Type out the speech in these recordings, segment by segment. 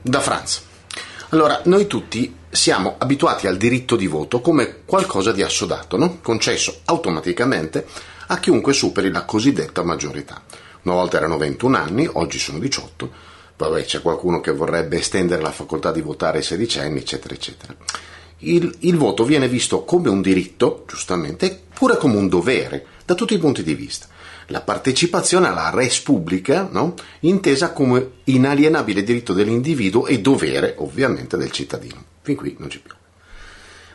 Da Franz. Allora, noi tutti siamo abituati al diritto di voto come qualcosa di assodato, no? concesso automaticamente a chiunque superi la cosiddetta maggiorità. Una volta erano 21 anni, oggi sono 18, poi c'è qualcuno che vorrebbe estendere la facoltà di votare ai 16 anni, eccetera, eccetera. Il, il voto viene visto come un diritto, giustamente, eppure come un dovere, da tutti i punti di vista la partecipazione alla res pubblica, no? intesa come inalienabile diritto dell'individuo e dovere, ovviamente, del cittadino. Fin qui non c'è più.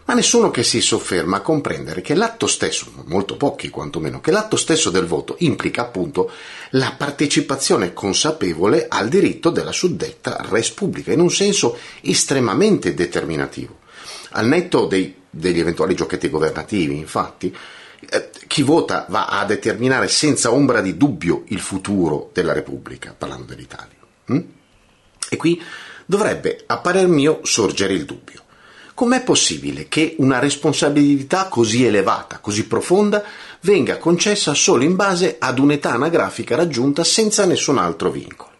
Ma nessuno che si sofferma a comprendere che l'atto stesso, molto pochi quantomeno, che l'atto stesso del voto implica appunto la partecipazione consapevole al diritto della suddetta res pubblica, in un senso estremamente determinativo. Al netto dei, degli eventuali giochetti governativi, infatti, eh, chi vota va a determinare senza ombra di dubbio il futuro della Repubblica, parlando dell'Italia. Hm? E qui dovrebbe, a parer mio, sorgere il dubbio. Com'è possibile che una responsabilità così elevata, così profonda, venga concessa solo in base ad un'età anagrafica raggiunta senza nessun altro vincolo?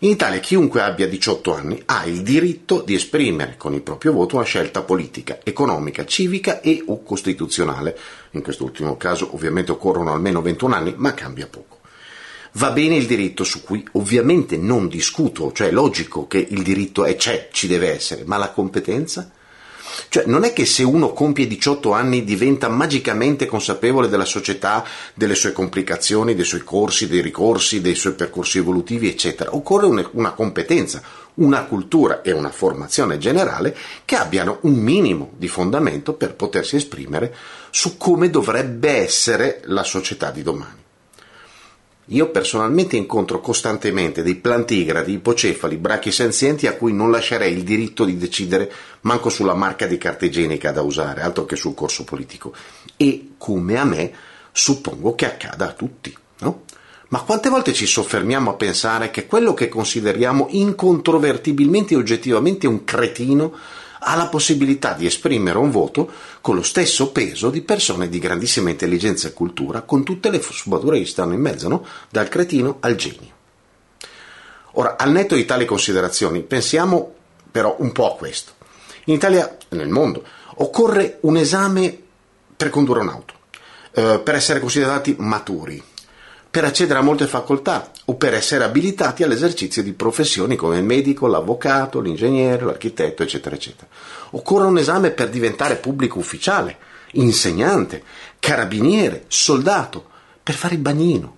In Italia chiunque abbia 18 anni ha il diritto di esprimere con il proprio voto una scelta politica, economica, civica e o costituzionale. In quest'ultimo caso ovviamente occorrono almeno 21 anni, ma cambia poco. Va bene il diritto su cui ovviamente non discuto, cioè è logico che il diritto è c'è, ci deve essere, ma la competenza? Cioè, non è che se uno compie 18 anni diventa magicamente consapevole della società, delle sue complicazioni, dei suoi corsi, dei ricorsi, dei suoi percorsi evolutivi, eccetera. Occorre una competenza, una cultura e una formazione generale che abbiano un minimo di fondamento per potersi esprimere su come dovrebbe essere la società di domani. Io personalmente incontro costantemente dei plantigradi, ipocefali, brachi senzienti a cui non lascerei il diritto di decidere manco sulla marca di carta igienica da usare, altro che sul corso politico. E, come a me, suppongo che accada a tutti, no? Ma quante volte ci soffermiamo a pensare che quello che consideriamo incontrovertibilmente e oggettivamente un cretino ha la possibilità di esprimere un voto con lo stesso peso di persone di grandissima intelligenza e cultura, con tutte le sfumature che stanno in mezzo, no? dal cretino al genio. Ora, al netto di tali considerazioni, pensiamo però un po' a questo. In Italia e nel mondo occorre un esame per condurre un'auto, eh, per essere considerati maturi, per accedere a molte facoltà o per essere abilitati all'esercizio di professioni come il medico, l'avvocato, l'ingegnere, l'architetto, eccetera, eccetera. Occorre un esame per diventare pubblico ufficiale, insegnante, carabiniere, soldato, per fare il bagnino.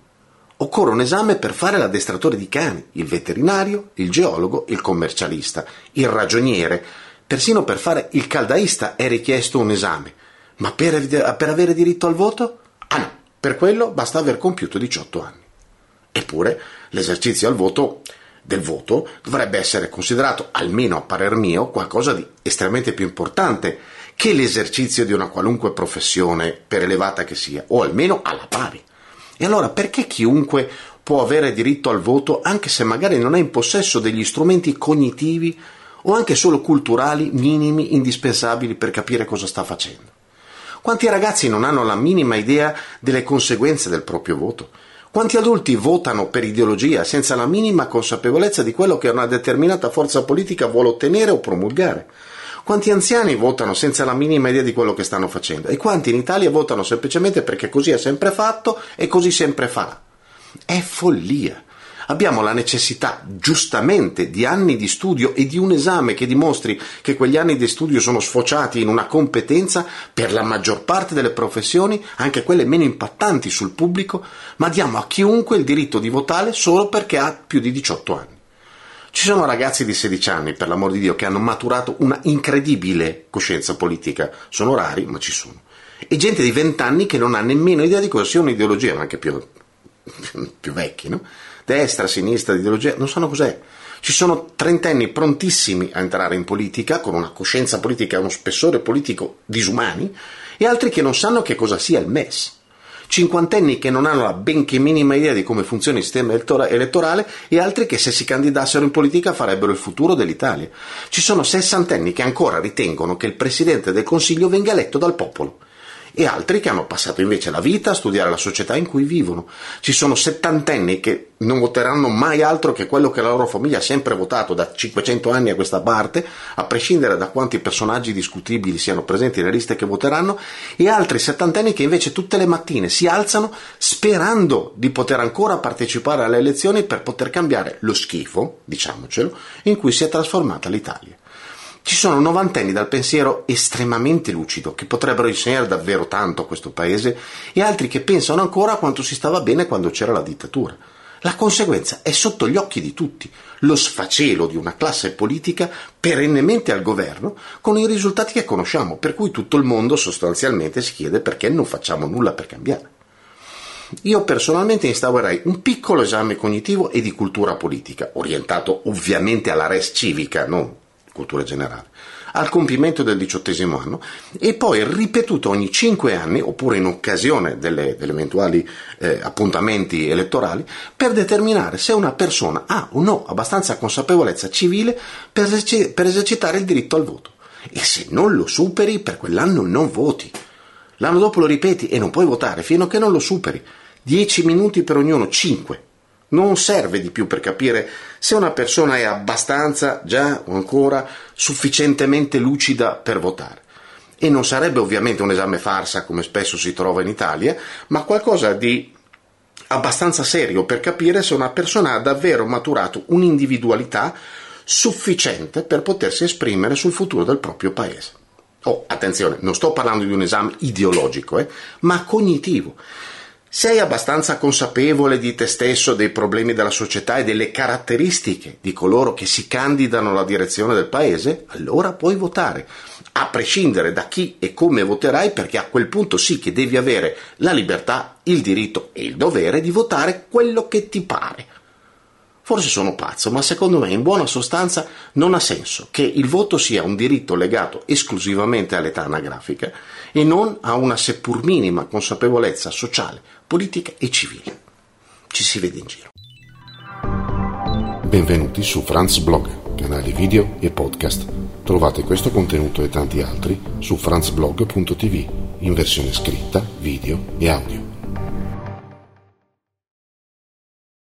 Occorre un esame per fare l'addestratore di cani, il veterinario, il geologo, il commercialista, il ragioniere, persino per fare il caldaista è richiesto un esame. Ma per, per avere diritto al voto? Ah no, per quello basta aver compiuto 18 anni. Eppure l'esercizio al voto del voto dovrebbe essere considerato, almeno a parer mio, qualcosa di estremamente più importante che l'esercizio di una qualunque professione, per elevata che sia, o almeno alla pari. E allora perché chiunque può avere diritto al voto anche se magari non è in possesso degli strumenti cognitivi o anche solo culturali minimi indispensabili per capire cosa sta facendo? Quanti ragazzi non hanno la minima idea delle conseguenze del proprio voto? Quanti adulti votano per ideologia senza la minima consapevolezza di quello che una determinata forza politica vuole ottenere o promulgare? Quanti anziani votano senza la minima idea di quello che stanno facendo? E quanti in Italia votano semplicemente perché così è sempre fatto e così sempre farà? È follia. Abbiamo la necessità, giustamente, di anni di studio e di un esame che dimostri che quegli anni di studio sono sfociati in una competenza per la maggior parte delle professioni, anche quelle meno impattanti sul pubblico, ma diamo a chiunque il diritto di votare solo perché ha più di 18 anni. Ci sono ragazzi di 16 anni, per l'amor di Dio, che hanno maturato una incredibile coscienza politica. Sono rari, ma ci sono. E gente di 20 anni che non ha nemmeno idea di cosa sia un'ideologia, ma anche più, più vecchi, no? Destra, sinistra, di ideologia, non sanno cos'è. Ci sono trentenni prontissimi a entrare in politica, con una coscienza politica e uno spessore politico disumani, e altri che non sanno che cosa sia il MES. Cinquantenni che non hanno la benché minima idea di come funziona il sistema elettorale e altri che se si candidassero in politica farebbero il futuro dell'Italia. Ci sono sessantenni che ancora ritengono che il Presidente del Consiglio venga eletto dal popolo e altri che hanno passato invece la vita a studiare la società in cui vivono. Ci sono settantenni che non voteranno mai altro che quello che la loro famiglia ha sempre votato da 500 anni a questa parte, a prescindere da quanti personaggi discutibili siano presenti nelle liste che voteranno, e altri settantenni che invece tutte le mattine si alzano sperando di poter ancora partecipare alle elezioni per poter cambiare lo schifo, diciamocelo, in cui si è trasformata l'Italia. Ci sono novantenni dal pensiero estremamente lucido che potrebbero insegnare davvero tanto a questo paese e altri che pensano ancora a quanto si stava bene quando c'era la dittatura. La conseguenza è sotto gli occhi di tutti, lo sfacelo di una classe politica perennemente al governo con i risultati che conosciamo, per cui tutto il mondo sostanzialmente si chiede perché non facciamo nulla per cambiare. Io personalmente instaurerei un piccolo esame cognitivo e di cultura politica, orientato ovviamente alla res civica, non cultura generale, al compimento del diciottesimo anno e poi ripetuto ogni cinque anni oppure in occasione delle, delle eventuali eh, appuntamenti elettorali per determinare se una persona ha o no abbastanza consapevolezza civile per, eserci- per esercitare il diritto al voto e se non lo superi per quell'anno non voti. L'anno dopo lo ripeti e non puoi votare fino a che non lo superi. 10 minuti per ognuno, 5 non serve di più per capire se una persona è abbastanza, già o ancora, sufficientemente lucida per votare. E non sarebbe ovviamente un esame farsa come spesso si trova in Italia, ma qualcosa di abbastanza serio per capire se una persona ha davvero maturato un'individualità sufficiente per potersi esprimere sul futuro del proprio paese. Oh, attenzione, non sto parlando di un esame ideologico, eh, ma cognitivo. Sei abbastanza consapevole di te stesso, dei problemi della società e delle caratteristiche di coloro che si candidano alla direzione del paese? Allora puoi votare, a prescindere da chi e come voterai, perché a quel punto sì che devi avere la libertà, il diritto e il dovere di votare quello che ti pare. Forse sono pazzo, ma secondo me in buona sostanza non ha senso che il voto sia un diritto legato esclusivamente all'età anagrafica e non a una seppur minima consapevolezza sociale, politica e civile. Ci si vede in giro. Benvenuti su Franz Blog, canale video e podcast. Trovate questo contenuto e tanti altri su franzblog.tv in versione scritta, video e audio.